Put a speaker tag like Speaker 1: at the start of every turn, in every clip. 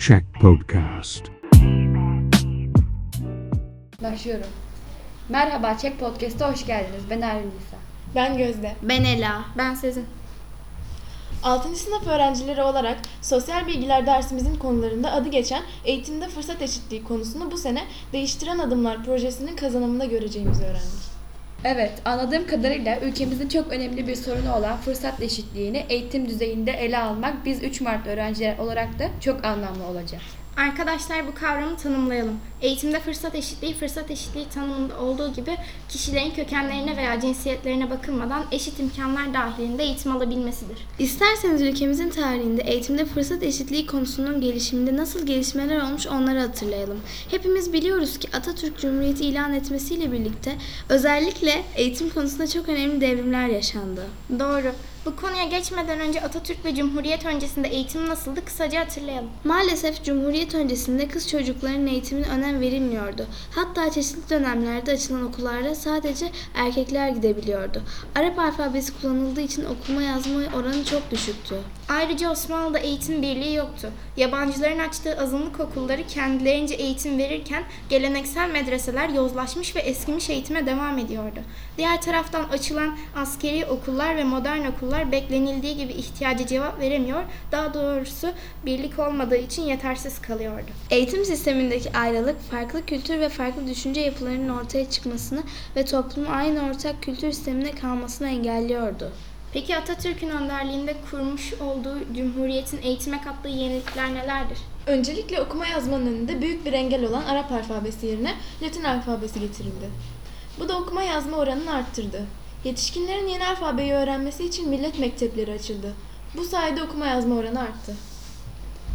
Speaker 1: Check Podcast.
Speaker 2: Başlıyorum. Merhaba Çek Podcast'a hoş geldiniz. Ben Ervin Nisa.
Speaker 3: Ben Gözde.
Speaker 4: Ben Ela. Ben Sezin.
Speaker 3: 6. sınıf öğrencileri olarak sosyal bilgiler dersimizin konularında adı geçen eğitimde fırsat eşitliği konusunu bu sene Değiştiren Adımlar projesinin kazanımında göreceğimizi öğrendik.
Speaker 2: Evet, anladığım kadarıyla ülkemizin çok önemli bir sorunu olan fırsat eşitliğini eğitim düzeyinde ele almak biz 3 Mart öğrenciler olarak da çok anlamlı olacak.
Speaker 4: Arkadaşlar bu kavramı tanımlayalım. Eğitimde fırsat eşitliği, fırsat eşitliği tanımında olduğu gibi kişilerin kökenlerine veya cinsiyetlerine bakılmadan eşit imkanlar dahilinde eğitim alabilmesidir.
Speaker 5: İsterseniz ülkemizin tarihinde eğitimde fırsat eşitliği konusunun gelişiminde nasıl gelişmeler olmuş onları hatırlayalım. Hepimiz biliyoruz ki Atatürk Cumhuriyeti ilan etmesiyle birlikte özellikle eğitim konusunda çok önemli devrimler yaşandı.
Speaker 4: Doğru. Bu konuya geçmeden önce Atatürk ve Cumhuriyet öncesinde eğitim nasıldı kısaca hatırlayalım.
Speaker 5: Maalesef Cumhuriyet öncesinde kız çocuklarının eğitimine önem verilmiyordu. Hatta çeşitli dönemlerde açılan okullarda sadece erkekler gidebiliyordu. Arap alfabesi kullanıldığı için okuma yazma oranı çok düşüktü.
Speaker 4: Ayrıca Osmanlı'da eğitim birliği yoktu. Yabancıların açtığı azınlık okulları kendilerince eğitim verirken geleneksel medreseler yozlaşmış ve eskimiş eğitime devam ediyordu. Diğer taraftan açılan askeri okullar ve modern okullar beklenildiği gibi ihtiyaca cevap veremiyor, daha doğrusu birlik olmadığı için yetersiz kalıyordu.
Speaker 5: Eğitim sistemindeki ayrılık, farklı kültür ve farklı düşünce yapılarının ortaya çıkmasını ve toplumun aynı ortak kültür sisteminde kalmasını engelliyordu.
Speaker 4: Peki Atatürk'ün önderliğinde kurmuş olduğu Cumhuriyet'in eğitime kattığı yenilikler nelerdir?
Speaker 3: Öncelikle okuma yazmanın önünde büyük bir engel olan Arap alfabesi yerine Latin alfabesi getirildi. Bu da okuma yazma oranını arttırdı. Yetişkinlerin yeni alfabeyi öğrenmesi için millet mektepleri açıldı. Bu sayede okuma yazma oranı arttı.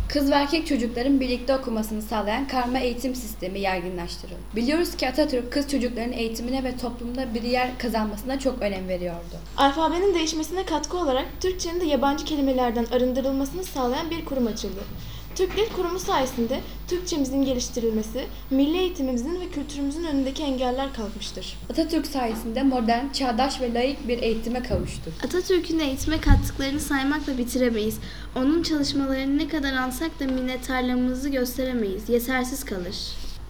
Speaker 2: Kız ve erkek çocukların birlikte okumasını sağlayan karma eğitim sistemi yaygınlaştırıldı. Biliyoruz ki Atatürk kız çocukların eğitimine ve toplumda bir yer kazanmasına çok önem veriyordu.
Speaker 3: Alfabenin değişmesine katkı olarak Türkçenin de yabancı kelimelerden arındırılmasını sağlayan bir kurum açıldı. Türk Dil Kurumu sayesinde Türkçemizin geliştirilmesi, milli eğitimimizin ve kültürümüzün önündeki engeller kalkmıştır.
Speaker 2: Atatürk sayesinde modern, çağdaş ve layık bir eğitime kavuştuk.
Speaker 5: Atatürk'ün eğitime kattıklarını saymakla bitiremeyiz. Onun çalışmalarını ne kadar ansak da minnettarlığımızı gösteremeyiz. Yetersiz kalır.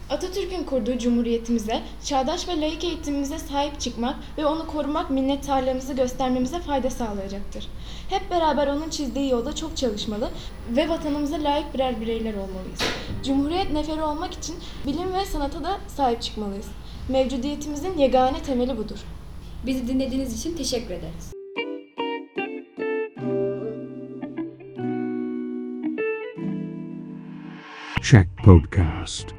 Speaker 3: Atatürk'ün kurduğu cumhuriyetimize, çağdaş ve layık eğitimimize sahip çıkmak ve onu korumak minnettarlığımızı göstermemize fayda sağlayacaktır. Hep beraber onun çizdiği yolda çok çalışmalı ve vatanımıza layık birer bireyler olmalıyız. Cumhuriyet neferi olmak için bilim ve sanata da sahip çıkmalıyız. Mevcudiyetimizin yegane temeli budur.
Speaker 2: Bizi dinlediğiniz için teşekkür ederiz.
Speaker 1: Check Podcast.